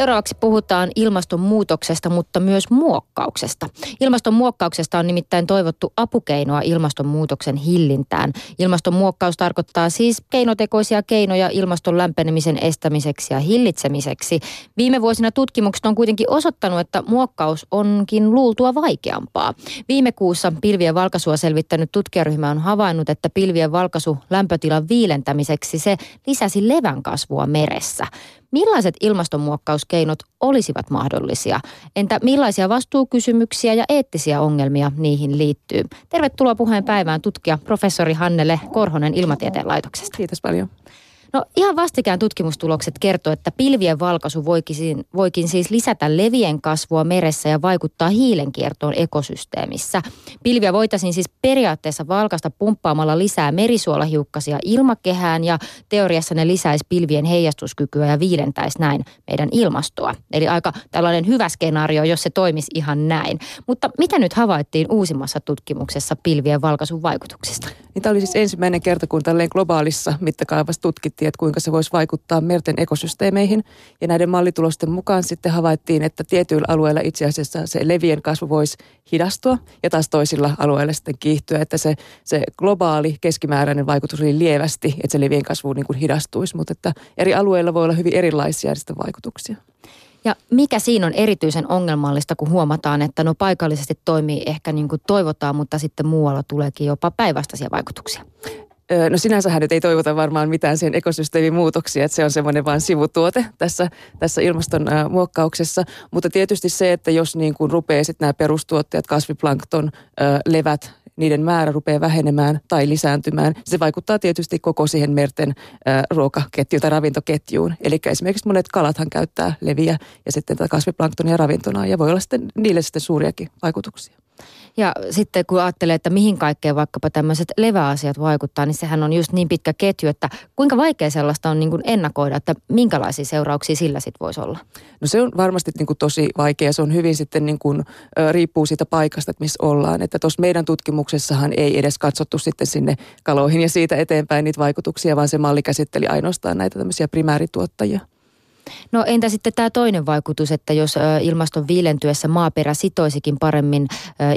Seuraavaksi puhutaan ilmastonmuutoksesta, mutta myös muokkauksesta. Ilmastonmuokkauksesta on nimittäin toivottu apukeinoa ilmastonmuutoksen hillintään. Ilmastonmuokkaus tarkoittaa siis keinotekoisia keinoja ilmaston lämpenemisen estämiseksi ja hillitsemiseksi. Viime vuosina tutkimukset on kuitenkin osoittanut, että muokkaus onkin luultua vaikeampaa. Viime kuussa pilvien valkaisua selvittänyt tutkijaryhmä on havainnut, että pilvien valkaisu lämpötilan viilentämiseksi se lisäsi levän kasvua meressä. Millaiset ilmastonmuokkauskeinot olisivat mahdollisia? Entä millaisia vastuukysymyksiä ja eettisiä ongelmia niihin liittyy? Tervetuloa puheen päivään tutkija professori Hannele Korhonen Ilmatieteen laitoksesta. Kiitos paljon. No ihan vastikään tutkimustulokset kertoo, että pilvien valkaisu voikin, voikin siis lisätä levien kasvua meressä ja vaikuttaa hiilenkiertoon ekosysteemissä. Pilviä voitaisiin siis periaatteessa valkasta pumppaamalla lisää merisuolahiukkasia ilmakehään ja teoriassa ne lisäisi pilvien heijastuskykyä ja viilentäisi näin meidän ilmastoa. Eli aika tällainen hyvä skenaario, jos se toimisi ihan näin. Mutta mitä nyt havaittiin uusimmassa tutkimuksessa pilvien valkaisun vaikutuksista? Niin tämä oli siis ensimmäinen kerta, kun tälleen globaalissa mittakaavassa tutkittiin mietittiin, että kuinka se voisi vaikuttaa merten ekosysteemeihin. Ja näiden mallitulosten mukaan sitten havaittiin, että tietyillä alueilla itse asiassa se levien kasvu voisi hidastua ja taas toisilla alueilla sitten kiihtyä, että se, se globaali keskimääräinen vaikutus oli lievästi, että se levien kasvu niin kuin hidastuisi, mutta että eri alueilla voi olla hyvin erilaisia vaikutuksia. Ja mikä siinä on erityisen ongelmallista, kun huomataan, että no paikallisesti toimii ehkä niin kuin toivotaan, mutta sitten muualla tuleekin jopa päinvastaisia vaikutuksia? No sinänsähän nyt ei toivota varmaan mitään siihen ekosysteemimuutoksia, että se on semmoinen vain sivutuote tässä, tässä ilmastonmuokkauksessa. Mutta tietysti se, että jos niin kuin rupeaa sitten nämä perustuotteet, kasviplankton, levät, niiden määrä rupeaa vähenemään tai lisääntymään. Se vaikuttaa tietysti koko siihen merten ruokaketjuun tai ravintoketjuun. Eli esimerkiksi monet kalathan käyttää leviä ja sitten tätä kasviplanktonia ravintona ja voi olla sitten niille sitten suuriakin vaikutuksia. Ja sitten kun ajattelee, että mihin kaikkeen vaikkapa tämmöiset leväasiat vaikuttaa, niin sehän on just niin pitkä ketju, että kuinka vaikea sellaista on niin kuin ennakoida, että minkälaisia seurauksia sillä sitten voisi olla? No se on varmasti niin kuin tosi vaikea. Se on hyvin sitten niin kuin, riippuu siitä paikasta, että missä ollaan. Että tuossa meidän tutkimuksessahan ei edes katsottu sitten sinne kaloihin ja siitä eteenpäin niitä vaikutuksia, vaan se malli käsitteli ainoastaan näitä tämmöisiä primäärituottajia. No entä sitten tämä toinen vaikutus, että jos ilmaston viilentyessä maaperä sitoisikin paremmin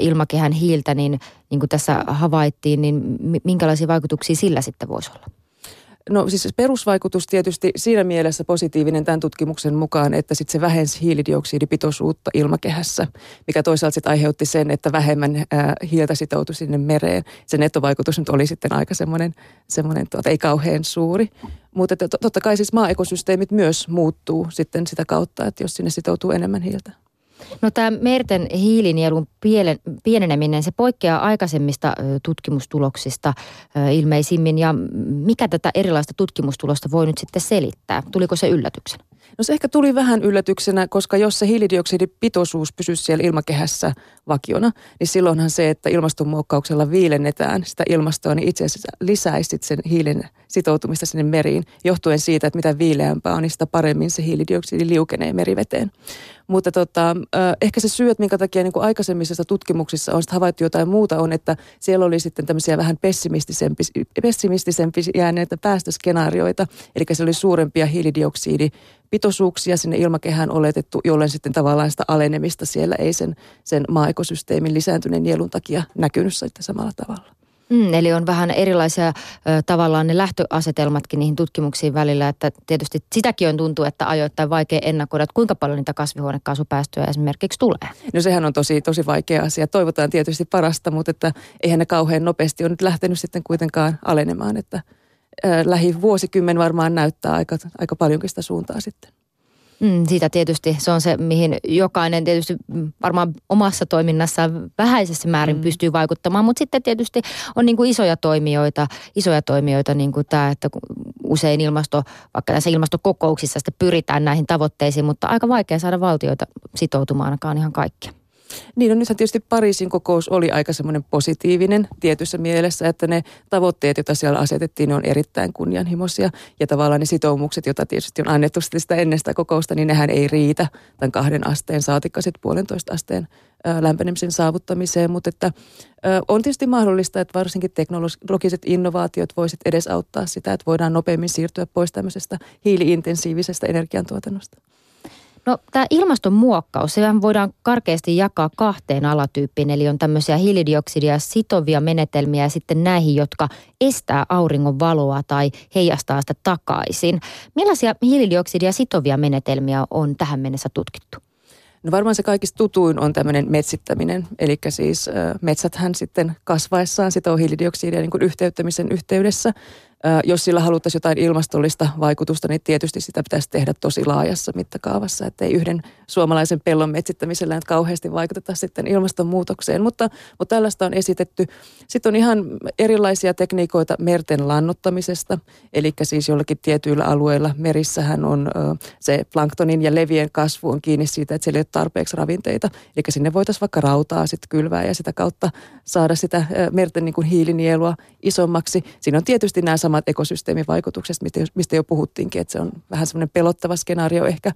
ilmakehän hiiltä, niin niin kuin tässä havaittiin, niin minkälaisia vaikutuksia sillä sitten voisi olla? No siis perusvaikutus tietysti siinä mielessä positiivinen tämän tutkimuksen mukaan, että sitten se vähensi hiilidioksidipitoisuutta ilmakehässä, mikä toisaalta sitten aiheutti sen, että vähemmän ää, hiiltä sitoutui sinne mereen. Se nettovaikutus nyt oli sitten aika semmoinen, semmoinen tuota, ei kauhean suuri. Mutta totta kai siis maa-ekosysteemit myös muuttuu sitten sitä kautta, että jos sinne sitoutuu enemmän hiiltä. No tämä merten hiilinielun pieneneminen, se poikkeaa aikaisemmista tutkimustuloksista ilmeisimmin. Ja mikä tätä erilaista tutkimustulosta voi nyt sitten selittää? Tuliko se yllätyksenä? No se ehkä tuli vähän yllätyksenä, koska jos se hiilidioksidipitoisuus pysyisi siellä ilmakehässä vakiona, niin silloinhan se, että ilmastonmuokkauksella viilennetään sitä ilmastoa, niin itse asiassa lisäisi sen hiilen sitoutumista sinne meriin, johtuen siitä, että mitä viileämpää on, niin sitä paremmin se hiilidioksidi liukenee meriveteen. Mutta tota, ehkä se syy, että minkä takia niin kuin aikaisemmissa tutkimuksissa on havaittu jotain muuta, on, että siellä oli sitten tämmöisiä vähän pessimistisempi, pessimistisempi jääneitä päästöskenaarioita, eli se oli suurempia hiilidioksidipitoisuuksia sinne ilmakehään oletettu, jolloin sitten tavallaan sitä alenemista siellä ei sen, sen maa-ekosysteemin lisääntyneen nielun takia näkynyt samalla tavalla. Mm, eli on vähän erilaisia ö, tavallaan ne lähtöasetelmatkin niihin tutkimuksiin välillä, että tietysti sitäkin on tuntuu, että ajoittain vaikea ennakoida, että kuinka paljon niitä kasvihuonekaasupäästöjä esimerkiksi tulee. No sehän on tosi, tosi vaikea asia. Toivotaan tietysti parasta, mutta että eihän ne kauhean nopeasti ole nyt lähtenyt sitten kuitenkaan alenemaan, että ö, lähi vuosikymmen varmaan näyttää aika, aika paljonkin sitä suuntaa sitten. Mm, siitä tietysti se on se, mihin jokainen tietysti varmaan omassa toiminnassaan vähäisessä määrin mm. pystyy vaikuttamaan, mutta sitten tietysti on niin kuin isoja toimijoita, isoja toimijoita niin kuin tämä, että usein ilmasto, vaikka näissä ilmastokokouksissa sitten pyritään näihin tavoitteisiin, mutta aika vaikea saada valtioita sitoutumaan ainakaan ihan kaikkia. Niin, no nythän tietysti Pariisin kokous oli aika semmoinen positiivinen tietyssä mielessä, että ne tavoitteet, joita siellä asetettiin, ne on erittäin kunnianhimoisia. Ja tavallaan ne sitoumukset, joita tietysti on annettu sitä ennen sitä kokousta, niin nehän ei riitä tämän kahden asteen, saatikka sitten puolentoista asteen lämpenemisen saavuttamiseen, mutta että on tietysti mahdollista, että varsinkin teknologiset innovaatiot voisit edesauttaa sitä, että voidaan nopeammin siirtyä pois tämmöisestä hiiliintensiivisestä energiantuotannosta. No tämä ilmastonmuokkaus, sehän voidaan karkeasti jakaa kahteen alatyyppiin, eli on tämmöisiä hiilidioksidia sitovia menetelmiä ja sitten näihin, jotka estää auringon valoa tai heijastaa sitä takaisin. Millaisia hiilidioksidia sitovia menetelmiä on tähän mennessä tutkittu? No varmaan se kaikista tutuin on tämmöinen metsittäminen, eli siis metsäthän sitten kasvaessaan sitoo hiilidioksidia niin kuin yhteyttämisen yhteydessä jos sillä haluttaisiin jotain ilmastollista vaikutusta, niin tietysti sitä pitäisi tehdä tosi laajassa mittakaavassa, että ei yhden suomalaisen pellon metsittämisellä nyt kauheasti vaikuteta sitten ilmastonmuutokseen, mutta, mutta tällaista on esitetty. Sitten on ihan erilaisia tekniikoita merten lannottamisesta, eli siis jollakin tietyillä alueilla merissähän on se planktonin ja levien kasvu on kiinni siitä, että siellä ei ole tarpeeksi ravinteita, eli sinne voitaisiin vaikka rautaa sitten kylvää ja sitä kautta saada sitä merten niin kuin hiilinielua isommaksi. Siinä on tietysti nämä samat samat ekosysteemivaikutukset, mistä jo puhuttiinkin, että se on vähän semmoinen pelottava skenaario ehkä.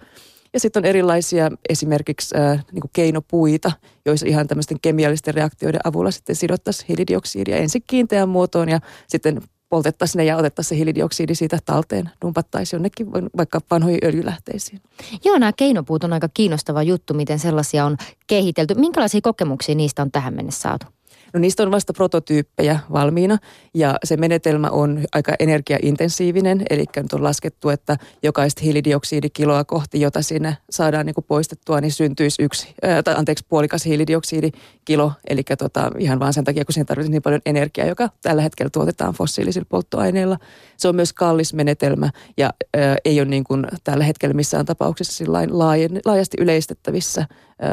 Ja sitten on erilaisia esimerkiksi äh, niin kuin keinopuita, joissa ihan tämmöisten kemiallisten reaktioiden avulla sitten sidottaisiin hiilidioksidia ensin kiinteään muotoon ja sitten poltettaisiin ne ja otettaisiin se hiilidioksidi siitä talteen, dumpattaisiin jonnekin vaikka vanhoihin öljylähteisiin. Joo, nämä keinopuut on aika kiinnostava juttu, miten sellaisia on kehitelty. Minkälaisia kokemuksia niistä on tähän mennessä saatu? No niistä on vasta prototyyppejä valmiina ja se menetelmä on aika energiaintensiivinen, eli nyt on laskettu, että jokaista hiilidioksidikiloa kohti, jota sinne saadaan niin kuin poistettua, niin syntyisi yksi, ää, tai anteeksi, puolikas hiilidioksidikilo, eli tota, ihan vaan sen takia, kun siihen tarvitsee niin paljon energiaa, joka tällä hetkellä tuotetaan fossiilisilla polttoaineilla. Se on myös kallis menetelmä ja ää, ei ole niin kuin tällä hetkellä missään tapauksessa laajen, laajasti yleistettävissä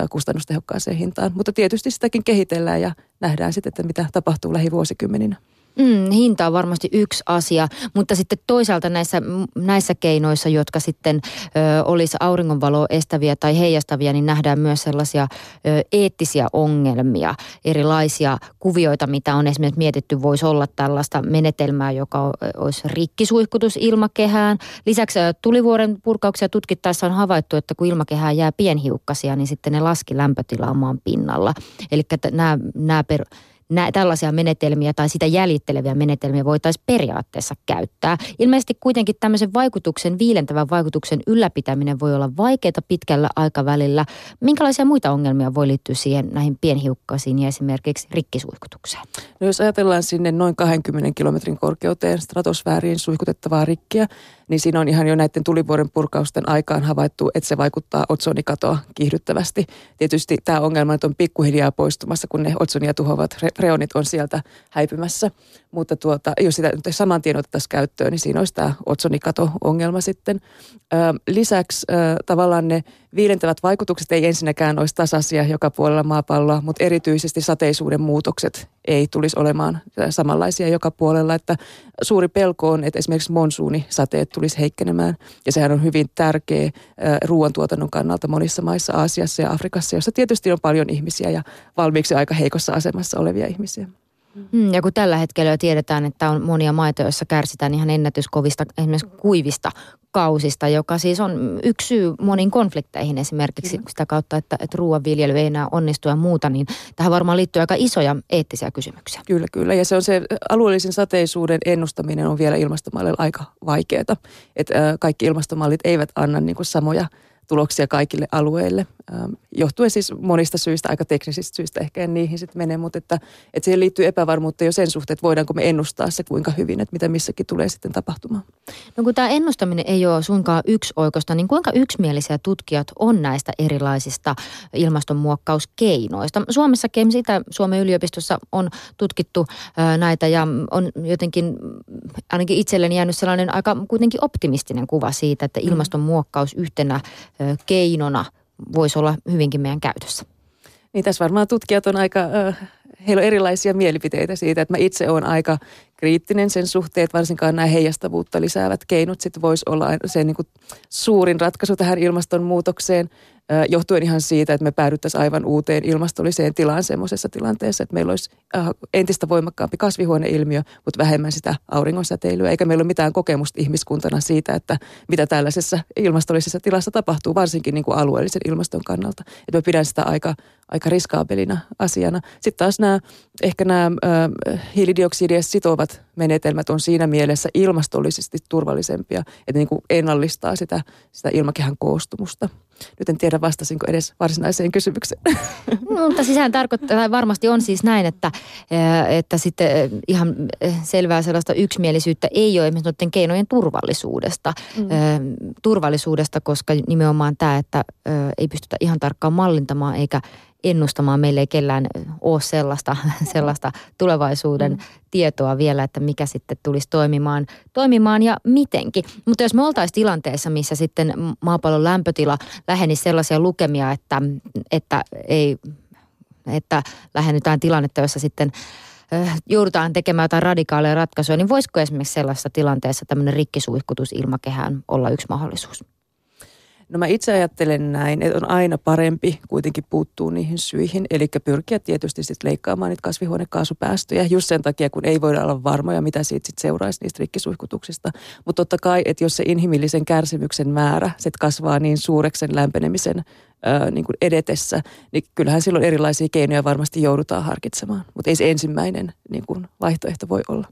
kustannustehokkaaseen hintaan. Mutta tietysti sitäkin kehitellään ja nähdään sitten, että mitä tapahtuu lähivuosikymmeninä. Mm, hinta on varmasti yksi asia, mutta sitten toisaalta näissä, näissä keinoissa, jotka sitten ö, olisi auringonvaloa estäviä tai heijastavia, niin nähdään myös sellaisia ö, eettisiä ongelmia, erilaisia kuvioita, mitä on esimerkiksi mietitty, voisi olla tällaista menetelmää, joka olisi rikkisuihkutus ilmakehään. Lisäksi tulivuoren purkauksia tutkittaessa on havaittu, että kun ilmakehään jää pienhiukkasia, niin sitten ne laski lämpötilaa maan pinnalla. Eli nämä, nämä per, nä, tällaisia menetelmiä tai sitä jäljitteleviä menetelmiä voitaisiin periaatteessa käyttää. Ilmeisesti kuitenkin tämmöisen vaikutuksen, viilentävän vaikutuksen ylläpitäminen voi olla vaikeaa pitkällä aikavälillä. Minkälaisia muita ongelmia voi liittyä siihen näihin pienhiukkasiin ja esimerkiksi rikkisuihkutukseen? No jos ajatellaan sinne noin 20 kilometrin korkeuteen stratosfääriin suihkutettavaa rikkiä, niin siinä on ihan jo näiden tulivuoren purkausten aikaan havaittu, että se vaikuttaa otsonikatoa kiihdyttävästi. Tietysti tämä ongelma nyt on pikkuhiljaa poistumassa, kun ne otsonia tuhoavat freonit on sieltä häipymässä. Mutta tuota, jos sitä nyt saman tien otettaisiin käyttöön, niin siinä olisi tämä otsonikato-ongelma sitten. Ö, lisäksi ö, tavallaan ne viilentävät vaikutukset ei ensinnäkään olisi tasaisia joka puolella maapalloa, mutta erityisesti sateisuuden muutokset ei tulisi olemaan samanlaisia joka puolella. Että suuri pelko on, että esimerkiksi monsuunisateet tulisi heikkenemään. Ja sehän on hyvin tärkeä ruoantuotannon kannalta monissa maissa Aasiassa ja Afrikassa, jossa tietysti on paljon ihmisiä ja valmiiksi aika heikossa asemassa olevia ihmisiä. Mm, ja kun tällä hetkellä jo tiedetään, että on monia maita, joissa kärsitään ihan ennätyskovista, esimerkiksi kuivista kausista, joka siis on yksi syy moniin konflikteihin esimerkiksi kyllä. sitä kautta, että, että ruoanviljely ei enää onnistu ja muuta, niin tähän varmaan liittyy aika isoja eettisiä kysymyksiä. Kyllä, kyllä. Ja se on se alueellisen sateisuuden ennustaminen on vielä ilmastomalleilla aika vaikeaa. Että äh, kaikki ilmastomallit eivät anna niin kuin samoja tuloksia kaikille alueille. Ähm, johtuen siis monista syistä, aika teknisistä syistä ehkä en niihin sitten mene, mutta että, että siihen liittyy epävarmuutta jo sen suhteen, että voidaanko me ennustaa se kuinka hyvin, että mitä missäkin tulee sitten tapahtumaan. No kun tämä ennustaminen ei ole suinkaan yksi oikosta, niin kuinka yksimielisiä tutkijat on näistä erilaisista ilmastonmuokkauskeinoista? Suomessakin sitä Suomen yliopistossa on tutkittu näitä ja on jotenkin ainakin itselleni jäänyt sellainen aika kuitenkin optimistinen kuva siitä, että mm. ilmastonmuokkaus yhtenä keinona voisi olla hyvinkin meidän käytössä. Niin tässä varmaan tutkijat on aika, heillä on erilaisia mielipiteitä siitä, että mä itse olen aika kriittinen sen suhteen, että varsinkaan nämä heijastavuutta lisäävät keinot sitten voisi olla se niin kuin suurin ratkaisu tähän ilmastonmuutokseen johtuen ihan siitä, että me päädyttäisiin aivan uuteen ilmastolliseen tilaan semmoisessa tilanteessa, että meillä olisi entistä voimakkaampi kasvihuoneilmiö, mutta vähemmän sitä auringonsäteilyä, eikä meillä ole mitään kokemusta ihmiskuntana siitä, että mitä tällaisessa ilmastollisessa tilassa tapahtuu, varsinkin niin kuin alueellisen ilmaston kannalta. Että mä pidän sitä aika, aika riskaabelina asiana. Sitten taas nämä, ehkä nämä äh, hiilidioksidia sitovat menetelmät on siinä mielessä ilmastollisesti turvallisempia, että niin kuin ennallistaa sitä, sitä ilmakehän koostumusta. Nyt en tiedä vastasinko edes varsinaiseen kysymykseen. No, mutta sisään tarkoittaa, varmasti on siis näin, että, että sitten ihan selvää sellaista yksimielisyyttä ei ole esimerkiksi noiden keinojen turvallisuudesta. Mm. Turvallisuudesta, koska nimenomaan tämä, että ei pystytä ihan tarkkaan mallintamaan eikä ennustamaan. Meillä ei kellään ole sellaista, sellaista tulevaisuuden mm. tietoa vielä, että mikä sitten tulisi toimimaan, toimimaan ja mitenkin. Mutta jos me oltaisiin tilanteessa, missä sitten maapallon lämpötila lähenisi sellaisia lukemia, että, että, ei, että lähennytään tilannetta, jossa sitten joudutaan tekemään jotain radikaaleja ratkaisuja, niin voisiko esimerkiksi sellaisessa tilanteessa tämmöinen rikkisuihkutus ilmakehään olla yksi mahdollisuus? No mä itse ajattelen näin, että on aina parempi kuitenkin puuttuu niihin syihin, eli pyrkiä tietysti sitten leikkaamaan niitä kasvihuonekaasupäästöjä, just sen takia, kun ei voida olla varmoja, mitä siitä sitten seuraisi niistä rikkisuihkutuksista. Mutta totta kai, että jos se inhimillisen kärsimyksen määrä sit kasvaa niin suureksi sen lämpenemisen ää, niin kuin edetessä, niin kyllähän silloin erilaisia keinoja varmasti joudutaan harkitsemaan. Mutta ei se ensimmäinen niin kuin vaihtoehto voi olla.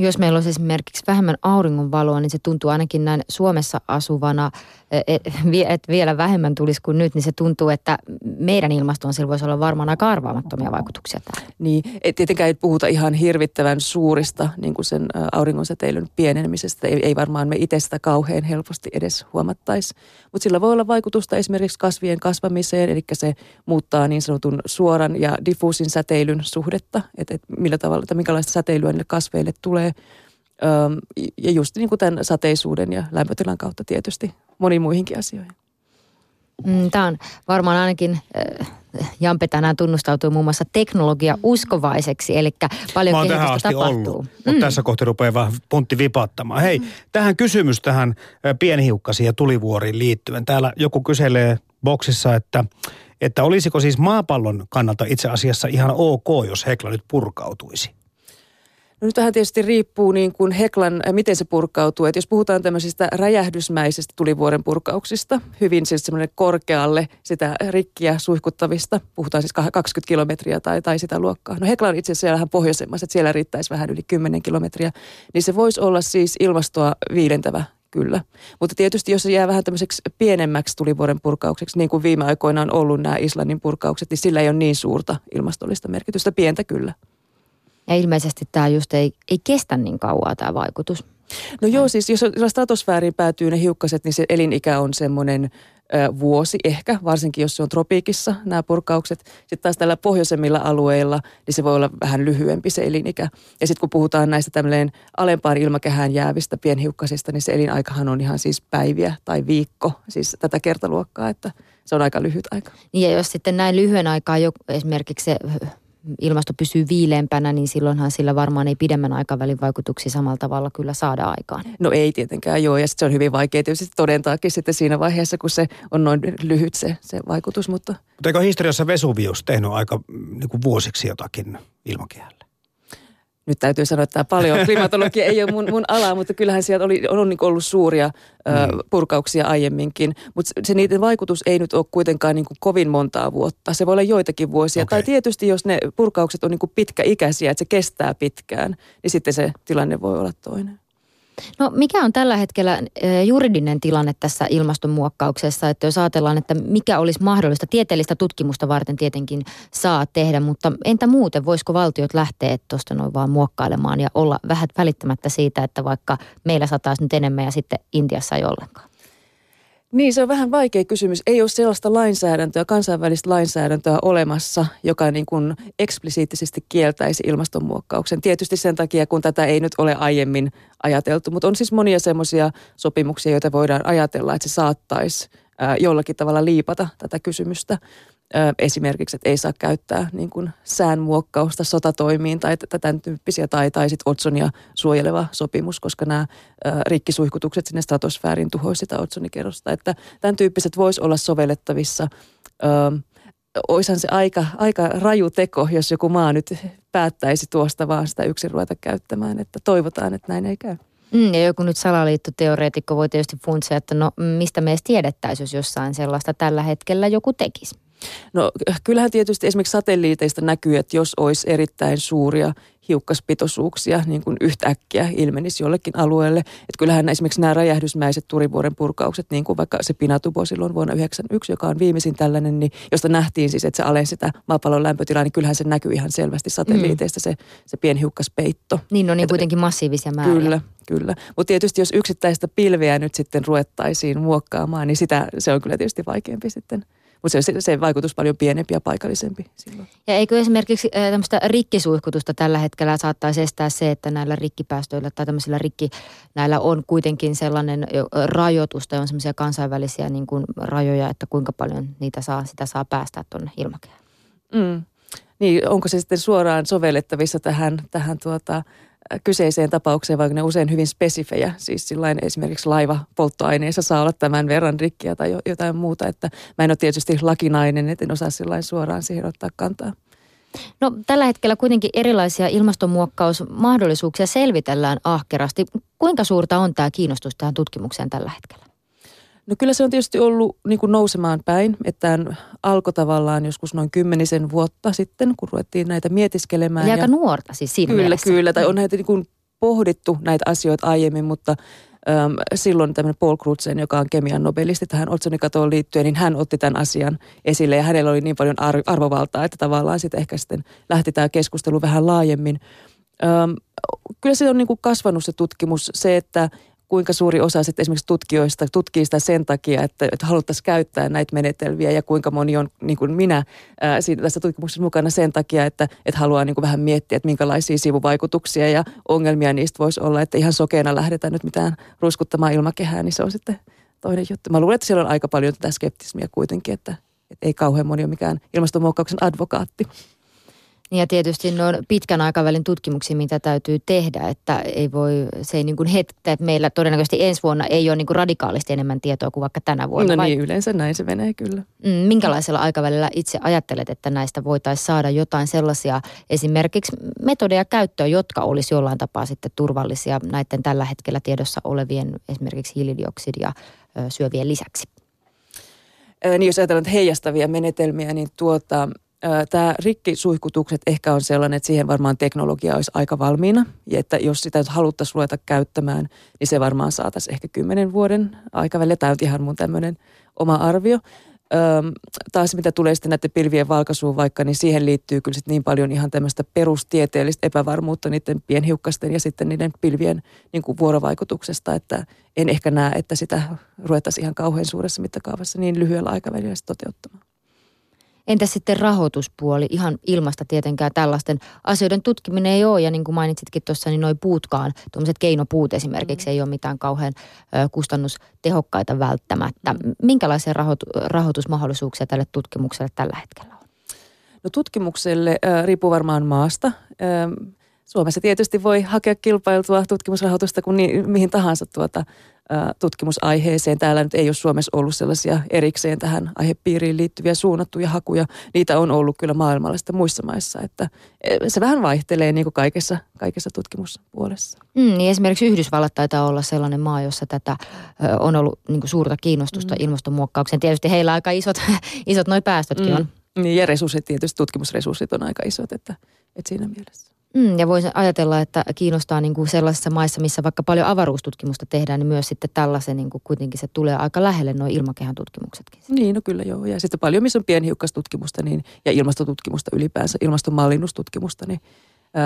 Jos meillä olisi esimerkiksi vähemmän auringonvaloa, niin se tuntuu ainakin näin Suomessa asuvana, että e, vielä vähemmän tulisi kuin nyt, niin se tuntuu, että meidän ilmastoon sillä voisi olla varmaan aika arvaamattomia vaikutuksia täällä. Niin, et tietenkään ei puhuta ihan hirvittävän suurista niin kuin sen auringonsäteilyn pienenemisestä. Ei, ei varmaan me itse sitä kauhean helposti edes huomattaisi. Mutta sillä voi olla vaikutusta esimerkiksi kasvien kasvamiseen, eli se muuttaa niin sanotun suoran ja diffuusin säteilyn suhdetta, että et millä tavalla, että minkälaista säteilyä niille kasveille tulee. Öm, ja just niin kuin tämän sateisuuden ja lämpötilan kautta tietysti moniin muihinkin asioihin. Mm, Tämä on varmaan ainakin äh, Jampe tänään tunnustautuu muun muassa teknologia-uskovaiseksi, eli paljon Mä kehitystä asti tapahtuu. Ollut, mutta mm. tässä kohti rupeaa vähän puntti vipattamaan. Hei, mm. tähän kysymys tähän pienhiukkasiin ja tulivuoriin liittyen. Täällä joku kyselee boksissa, että, että olisiko siis maapallon kannalta itse asiassa ihan ok, jos Hekla nyt purkautuisi? No nyt vähän tietysti riippuu niin kuin Heklan, äh, miten se purkautuu. Että jos puhutaan tämmöisistä räjähdysmäisistä tulivuoren purkauksista, hyvin siis semmoinen korkealle sitä rikkiä suihkuttavista, puhutaan siis 20 kilometriä tai, tai sitä luokkaa. No Hekla on itse asiassa vähän pohjoisemmassa, että siellä riittäisi vähän yli 10 kilometriä, niin se voisi olla siis ilmastoa viilentävä kyllä. Mutta tietysti jos se jää vähän tämmöiseksi pienemmäksi tulivuoren purkaukseksi, niin kuin viime aikoina on ollut nämä Islannin purkaukset, niin sillä ei ole niin suurta ilmastollista merkitystä, pientä kyllä. Ja ilmeisesti tämä just ei, ei kestä niin kauaa tämä vaikutus. No joo, siis jos stratosfääriin päätyy ne hiukkaset, niin se elinikä on semmoinen vuosi ehkä, varsinkin jos se on tropiikissa nämä purkaukset. Sitten taas tällä pohjoisemmilla alueilla, niin se voi olla vähän lyhyempi se elinikä. Ja sitten kun puhutaan näistä tämmöinen alempaan ilmakehään jäävistä pienhiukkasista, niin se elinaikahan on ihan siis päiviä tai viikko, siis tätä kertaluokkaa, että se on aika lyhyt aika. Niin ja jos sitten näin lyhyen aikaa jo esimerkiksi se ilmasto pysyy viileämpänä, niin silloinhan sillä varmaan ei pidemmän aikavälin vaikutuksia samalla tavalla kyllä saada aikaan. No ei tietenkään joo, ja se on hyvin vaikea tietysti todentaakin sitten siinä vaiheessa, kun se on noin lyhyt se, se vaikutus. Mutta... mutta eikö historiassa Vesuvius tehnyt aika niin kuin vuosiksi jotakin ilmakehällä? Nyt täytyy sanoa, että tämä paljon klimatologia ei ole mun, mun ala, mutta kyllähän sieltä oli, on niin ollut suuria ö, mm. purkauksia aiemminkin. Mutta se niiden vaikutus ei nyt ole kuitenkaan niin kuin kovin montaa vuotta. Se voi olla joitakin vuosia. Okay. Tai tietysti, jos ne purkaukset on niin kuin pitkäikäisiä, että se kestää pitkään, niin sitten se tilanne voi olla toinen. No mikä on tällä hetkellä juridinen tilanne tässä ilmastonmuokkauksessa, että jos ajatellaan, että mikä olisi mahdollista, tieteellistä tutkimusta varten tietenkin saa tehdä, mutta entä muuten, voisiko valtiot lähteä tuosta noin vaan muokkailemaan ja olla vähän välittämättä siitä, että vaikka meillä sataisi nyt enemmän ja sitten Intiassa ei ollenkaan? Niin, se on vähän vaikea kysymys. Ei ole sellaista lainsäädäntöä, kansainvälistä lainsäädäntöä olemassa, joka niin kuin eksplisiittisesti kieltäisi ilmastonmuokkauksen. Tietysti sen takia, kun tätä ei nyt ole aiemmin ajateltu, mutta on siis monia semmoisia sopimuksia, joita voidaan ajatella, että se saattaisi jollakin tavalla liipata tätä kysymystä esimerkiksi, että ei saa käyttää niin kuin säänmuokkausta sotatoimiin tai tämän tyyppisiä, tai, tai sitten Otsonia suojeleva sopimus, koska nämä rikkisuihkutukset sinne stratosfääriin tuhoisivat sitä Otsonikerrosta. Että tämän tyyppiset voisi olla sovellettavissa. Oishan se aika, aika raju teko, jos joku maa nyt päättäisi tuosta vaan sitä yksin ruveta käyttämään, että toivotaan, että näin ei käy. Mm, ja joku nyt salaliittoteoreetikko voi tietysti funtsia, että no mistä me edes tiedettäisiin, jos jossain sellaista tällä hetkellä joku tekisi. No kyllähän tietysti esimerkiksi satelliiteista näkyy, että jos olisi erittäin suuria hiukkaspitoisuuksia niin kuin yhtäkkiä ilmenisi jollekin alueelle. Että kyllähän esimerkiksi nämä räjähdysmäiset turivuoren purkaukset, niin kuin vaikka se Pinatubo silloin vuonna 1991, joka on viimeisin tällainen, niin josta nähtiin siis, että se alensi sitä maapallon lämpötilaa, niin kyllähän se näkyy ihan selvästi satelliiteista mm. se, se pienhiukkaspeitto. Niin, on niin kuitenkin massiivisia määriä. Kyllä, kyllä. Mutta tietysti jos yksittäistä pilveä nyt sitten ruvettaisiin muokkaamaan, niin sitä, se on kyllä tietysti vaikeampi sitten – mutta se, se vaikutus paljon pienempi ja paikallisempi silloin. Ja eikö esimerkiksi tämmöistä rikkisuihkutusta tällä hetkellä saattaisi estää se, että näillä rikkipäästöillä tai tämmöisillä rikki, näillä on kuitenkin sellainen rajoitus tai on semmoisia kansainvälisiä niin kuin rajoja, että kuinka paljon niitä saa, sitä saa päästää tuonne ilmakehään. Mm. Niin, onko se sitten suoraan sovellettavissa tähän, tähän tuota, kyseiseen tapaukseen, vaikka ne usein hyvin spesifejä. Siis sillain esimerkiksi laiva polttoaineessa saa olla tämän verran rikkiä tai jotain muuta. Että mä en ole tietysti lakinainen, että en osaa sillain suoraan siihen ottaa kantaa. No tällä hetkellä kuitenkin erilaisia ilmastonmuokkausmahdollisuuksia selvitellään ahkerasti. Kuinka suurta on tämä kiinnostus tähän tutkimukseen tällä hetkellä? No kyllä se on tietysti ollut niin kuin nousemaan päin, että alkoi tavallaan joskus noin kymmenisen vuotta sitten, kun ruvettiin näitä mietiskelemään. Eli aika nuorta siis siinä Kyllä, mielessä. kyllä. Tai on näitä niin kuin pohdittu näitä asioita aiemmin, mutta äm, silloin tämmöinen Paul Crutzen, joka on kemian nobelisti tähän otsonikatoon liittyen, niin hän otti tämän asian esille ja hänellä oli niin paljon arvovaltaa, että tavallaan sitten ehkä sitten lähti tämä keskustelu vähän laajemmin. Äm, kyllä se on niin kuin kasvanut se tutkimus, se, että kuinka suuri osa sitten esimerkiksi tutkijoista tutkii sitä sen takia, että, että haluttaisiin käyttää näitä menetelmiä ja kuinka moni on niin kuin minä ää, siitä tässä tutkimuksessa mukana sen takia, että, että haluaa niin kuin vähän miettiä, että minkälaisia sivuvaikutuksia ja ongelmia niistä voisi olla, että ihan sokeena lähdetään nyt mitään ruiskuttamaan ilmakehää, niin se on sitten toinen juttu. Mä luulen, että siellä on aika paljon tätä skeptismiä kuitenkin, että, että ei kauhean moni ole mikään ilmastonmuokkauksen advokaatti. Ja tietysti ne on pitkän aikavälin tutkimuksia, mitä täytyy tehdä, että ei voi, se ei niin kuin että meillä todennäköisesti ensi vuonna ei ole niin kuin radikaalisti enemmän tietoa kuin vaikka tänä vuonna. No niin, vai? yleensä näin se menee kyllä. Mm, minkälaisella aikavälillä itse ajattelet, että näistä voitaisiin saada jotain sellaisia esimerkiksi metodeja käyttöön, jotka olisi jollain tapaa sitten turvallisia näiden tällä hetkellä tiedossa olevien esimerkiksi hiilidioksidia syövien lisäksi? niin jos ajatellaan heijastavia menetelmiä, niin tuota, Tämä rikkisuihkutukset ehkä on sellainen, että siihen varmaan teknologia olisi aika valmiina. Ja että jos sitä haluttaisiin ruveta käyttämään, niin se varmaan saataisiin ehkä kymmenen vuoden aikavälillä. Tämä on ihan mun tämmöinen oma arvio. Öm, taas mitä tulee sitten näiden pilvien valkaisuun vaikka, niin siihen liittyy kyllä niin paljon ihan tämmöistä perustieteellistä epävarmuutta niiden pienhiukkasten ja sitten niiden pilvien niin kuin vuorovaikutuksesta, että en ehkä näe, että sitä ruvettaisiin ihan kauhean suuressa mittakaavassa niin lyhyellä aikavälillä toteuttamaan. Entä sitten rahoituspuoli? Ihan ilmasta tietenkään tällaisten asioiden tutkiminen ei ole. Ja niin kuin mainitsitkin tuossa, niin noin puutkaan, tuommoiset keinopuut esimerkiksi, mm. ei ole mitään kauhean ö, kustannustehokkaita välttämättä. Minkälaisia rahoitu- rahoitusmahdollisuuksia tälle tutkimukselle tällä hetkellä on? No tutkimukselle äh, riippuu varmaan maasta. Äh, Suomessa tietysti voi hakea kilpailtua tutkimusrahoitusta kuin niin, mihin tahansa tuota, tutkimusaiheeseen. Täällä nyt ei ole Suomessa ollut sellaisia erikseen tähän aihepiiriin liittyviä suunnattuja hakuja. Niitä on ollut kyllä maailmalla sitten muissa maissa, että e, se vähän vaihtelee niin kuin kaikessa, kaikessa tutkimuspuolessa. Mm, niin esimerkiksi Yhdysvallat taitaa olla sellainen maa, jossa tätä on ollut niin kuin suurta kiinnostusta mm. ilmastonmuokkaukseen. Tietysti heillä aika isot, isot noi päästötkin mm. on. Niin ja resurssit tietysti, tutkimusresurssit on aika isot, että, että siinä mielessä. Mm, ja voisi ajatella, että kiinnostaa niin kuin sellaisissa maissa, missä vaikka paljon avaruustutkimusta tehdään, niin myös sitten tällaisen niin kuin kuitenkin se tulee aika lähelle nuo ilmakehän tutkimuksetkin. Niin, no kyllä joo. Ja sitten paljon, missä on pienhiukkastutkimusta niin, ja ilmastotutkimusta ylipäänsä, ilmastonmallinnustutkimusta, niin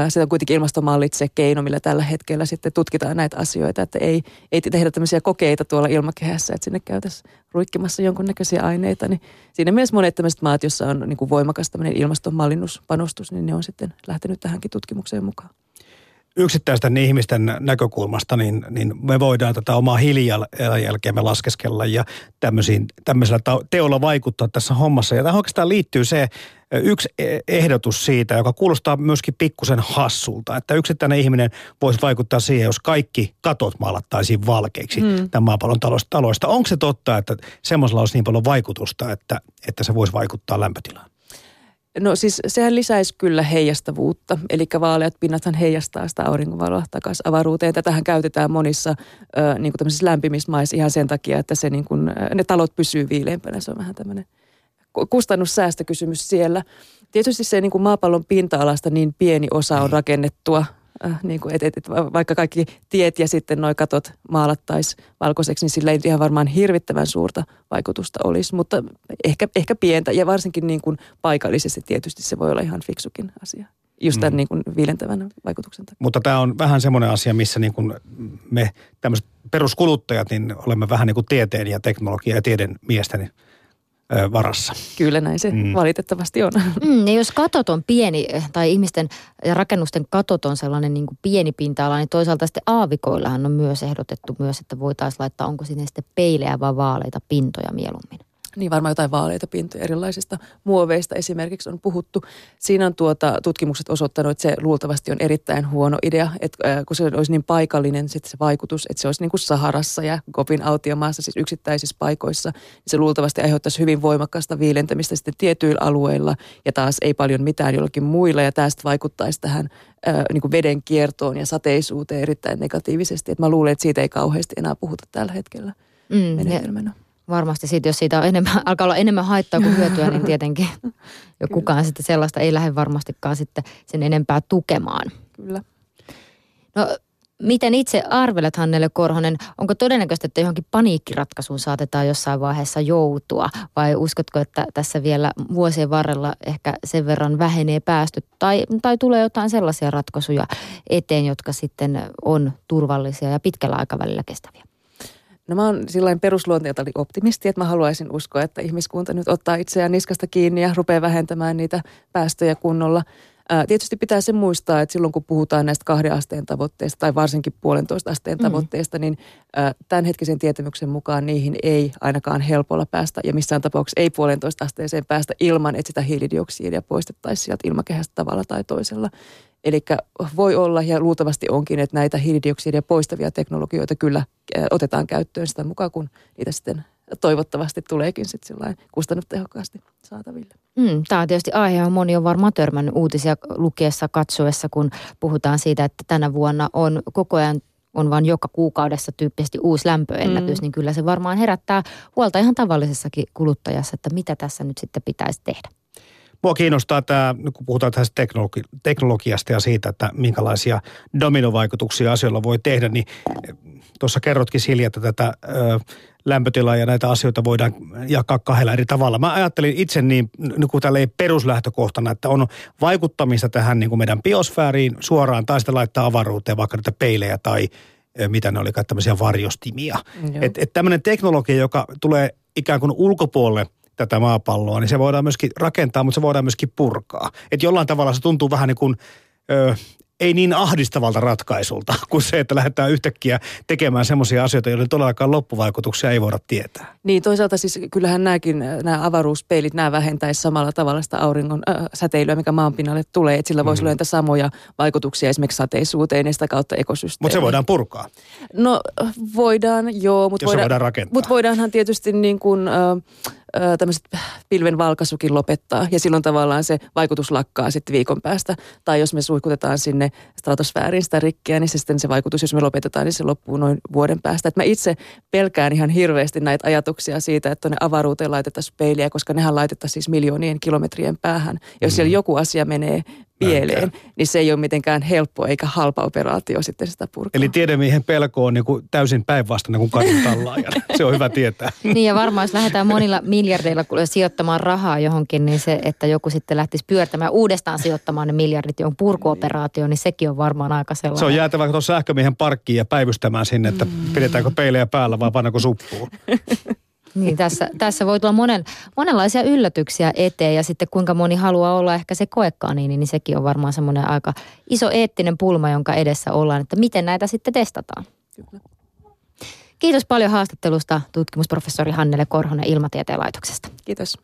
se on kuitenkin ilmastomallit se keino, millä tällä hetkellä sitten tutkitaan näitä asioita, että ei, ei tehdä tämmöisiä kokeita tuolla ilmakehässä, että sinne käytäisiin ruikkimassa jonkunnäköisiä aineita. Niin siinä mielessä monet tämmöiset maat, joissa on niin kuin voimakas tämmöinen ilmastonmallinnuspanostus, niin ne on sitten lähtenyt tähänkin tutkimukseen mukaan yksittäisten ihmisten näkökulmasta, niin, niin me voidaan tätä omaa hiilijalanjälkeämme laskeskella ja tämmöisellä teolla vaikuttaa tässä hommassa. Ja tähän oikeastaan liittyy se yksi e, ehdotus siitä, joka kuulostaa myöskin pikkusen hassulta, että yksittäinen ihminen voisi vaikuttaa siihen, jos kaikki katot maalattaisiin valkeiksi hmm. tämän maapallon taloista. Onko se totta, että semmoisella olisi niin paljon vaikutusta, että, että se voisi vaikuttaa lämpötilaan? No siis sehän lisäisi kyllä heijastavuutta, eli vaaleat pinnathan heijastaa sitä auringonvaloa takaisin avaruuteen. Tätähän käytetään monissa ö, niin kuin lämpimissä maissa ihan sen takia, että se niin kuin, ne talot pysyy viileämpänä. Se on vähän tämmöinen kustannussäästökysymys siellä. Tietysti se niin kuin maapallon pinta-alasta niin pieni osa on rakennettua äh, niin kuin, et, et, et, vaikka kaikki tiet ja sitten nuo katot maalattaisiin valkoiseksi, niin sillä ei ihan varmaan hirvittävän suurta vaikutusta olisi, mutta ehkä, ehkä pientä ja varsinkin niin kuin paikallisesti tietysti se voi olla ihan fiksukin asia just tämän mm. niin kuin viilentävän vaikutuksen takia. Mutta tämä on vähän semmoinen asia, missä niin kuin me tämmöiset peruskuluttajat, niin olemme vähän niin kuin tieteen ja teknologia ja tieden miesten niin varassa. Kyllä näin se mm. valitettavasti on. Mm, ja jos katot on pieni, tai ihmisten ja rakennusten katot on sellainen niin kuin pieni pinta-ala, niin toisaalta sitten aavikoillahan on myös ehdotettu myös, että voitaisiin laittaa, onko sinne sitten peilejä vai vaaleita pintoja mieluummin. Niin varmaan jotain vaaleita pintoja erilaisista muoveista esimerkiksi on puhuttu. Siinä on tuota, tutkimukset osoittanut, että se luultavasti on erittäin huono idea, että äh, kun se olisi niin paikallinen sit se vaikutus, että se olisi niin kuin Saharassa ja Kopin autiomaassa, siis yksittäisissä paikoissa, niin se luultavasti aiheuttaisi hyvin voimakkaasta viilentämistä sitten tietyillä alueilla ja taas ei paljon mitään jollakin muilla ja tästä vaikuttaisi tähän äh, niin kuin veden kiertoon ja sateisuuteen erittäin negatiivisesti. Et mä luulen, että siitä ei kauheasti enää puhuta tällä hetkellä mm, menetelmänä. Ja varmasti siitä, jos siitä on enemmän, alkaa olla enemmän haittaa kuin hyötyä, niin tietenkin jo kukaan sitten sellaista ei lähde varmastikaan sitten sen enempää tukemaan. Kyllä. No miten itse arvelet Hannele Korhonen, onko todennäköistä, että johonkin paniikkiratkaisuun saatetaan jossain vaiheessa joutua vai uskotko, että tässä vielä vuosien varrella ehkä sen verran vähenee päästöt tai, tai tulee jotain sellaisia ratkaisuja eteen, jotka sitten on turvallisia ja pitkällä aikavälillä kestäviä? No mä oon sillain perusluonteelta optimisti, että mä haluaisin uskoa, että ihmiskunta nyt ottaa itseään niskasta kiinni ja rupeaa vähentämään niitä päästöjä kunnolla. Ää, tietysti pitää se muistaa, että silloin kun puhutaan näistä kahden asteen tavoitteista tai varsinkin puolentoista asteen mm. tavoitteista, niin ää, tämänhetkisen tietämyksen mukaan niihin ei ainakaan helpolla päästä ja missään tapauksessa ei puolentoista asteeseen päästä ilman, että sitä hiilidioksidia poistettaisiin sieltä ilmakehästä tavalla tai toisella. Eli voi olla ja luultavasti onkin, että näitä hiilidioksidia poistavia teknologioita kyllä otetaan käyttöön sitä mukaan, kun niitä sitten toivottavasti tuleekin sitten kustannustehokkaasti saataville. Mm, tämä on tietysti aihe, johon moni on varmaan törmännyt uutisia lukiessa, katsoessa, kun puhutaan siitä, että tänä vuonna on koko ajan on vain joka kuukaudessa tyyppisesti uusi lämpöennätys, mm. niin kyllä se varmaan herättää huolta ihan tavallisessakin kuluttajassa, että mitä tässä nyt sitten pitäisi tehdä. Mua kiinnostaa tämä, kun puhutaan tästä teknologi- teknologiasta ja siitä, että minkälaisia dominovaikutuksia asioilla voi tehdä, niin tuossa kerrotkin Silja, että tätä ö, lämpötilaa ja näitä asioita voidaan jakaa kahdella eri tavalla. Mä ajattelin itse niin, niin kuin tällä ei peruslähtökohtana, että on vaikuttamista tähän niin kuin meidän biosfääriin suoraan tai sitten laittaa avaruuteen vaikka niitä peilejä tai mitä ne oli, tämmöisiä varjostimia. Että et tämmöinen teknologia, joka tulee ikään kuin ulkopuolelle – tätä maapalloa, niin se voidaan myöskin rakentaa, mutta se voidaan myöskin purkaa. Että jollain tavalla se tuntuu vähän niin kuin, ö, ei niin ahdistavalta ratkaisulta kuin se, että lähdetään yhtäkkiä tekemään semmoisia asioita, joiden todellakaan loppuvaikutuksia ei voida tietää. Niin toisaalta siis kyllähän nämäkin, nämä avaruuspeilit, nämä vähentäisi samalla tavalla sitä auringon äh, säteilyä, mikä maanpinnalle tulee. Että sillä voisi mm. olla samoja vaikutuksia esimerkiksi sateisuuteen ja sitä kautta ekosysteemiin. Mutta se voidaan purkaa. No voidaan, joo. Mutta voidaan, voidaan rakentaa. Mutta voidaanhan tietysti niin kuin... Äh, tämmöiset pilven valkaisukin lopettaa ja silloin tavallaan se vaikutus lakkaa sitten viikon päästä. Tai jos me suihkutetaan sinne stratosfääriin sitä rikkiä, niin se sitten se vaikutus, jos me lopetetaan, niin se loppuu noin vuoden päästä. Et mä itse pelkään ihan hirveästi näitä ajatuksia siitä, että tuonne avaruuteen laitetaan peiliä, koska nehän laitetaan siis miljoonien kilometrien päähän. Jos mm. siellä joku asia menee pieleen, niin se ei ole mitenkään helppo eikä halpa operaatio sitten sitä purkaa. Eli tiedemiehen pelko on niin kuin täysin päinvastainen kuin kadun se on hyvä tietää. niin ja varmaan jos lähdetään monilla miljardeilla sijoittamaan rahaa johonkin, niin se, että joku sitten lähtisi pyörtämään uudestaan sijoittamaan ne miljardit johon purkuoperaatioon, niin sekin on varmaan aika sellainen. Se on jäätävä tuon sähkömiehen parkkiin ja päivystämään sinne, että mm. pidetäänkö peilejä päällä vai pannaanko suppuun. Niin, tässä, tässä voi tulla monen, monenlaisia yllätyksiä eteen ja sitten kuinka moni haluaa olla ehkä se koekkaani, niin, niin sekin on varmaan semmoinen aika iso eettinen pulma, jonka edessä ollaan, että miten näitä sitten testataan. Kyllä. Kiitos paljon haastattelusta tutkimusprofessori Hannele Korhonen Ilmatieteen laitoksesta. Kiitos.